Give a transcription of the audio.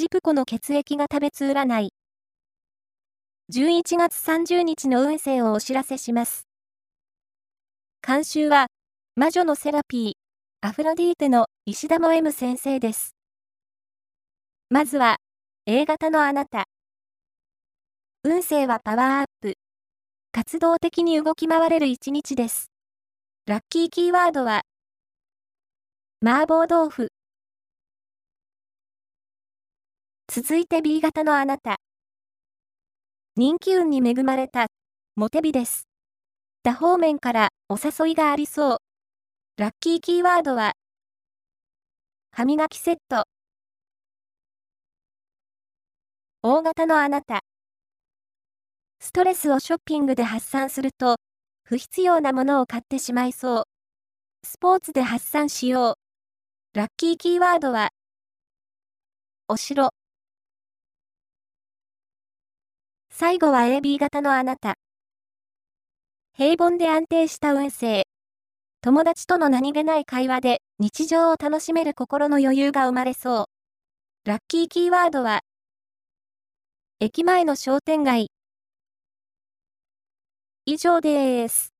ジプコの血液が食べつ占い。11月30日の運勢をお知らせします。監修は、魔女のセラピー、アフロディーテの石田も M 先生です。まずは、A 型のあなた。運勢はパワーアップ。活動的に動き回れる一日です。ラッキーキーワードは、麻婆豆腐。続いて B 型のあなた。人気運に恵まれた、モテ美です。多方面からお誘いがありそう。ラッキーキーワードは、歯磨きセット。大型のあなた。ストレスをショッピングで発散すると、不必要なものを買ってしまいそう。スポーツで発散しよう。ラッキーキーワードは、お城。最後は AB 型のあなた。平凡で安定した運勢。友達との何気ない会話で日常を楽しめる心の余裕が生まれそう。ラッキーキーワードは、駅前の商店街。以上です。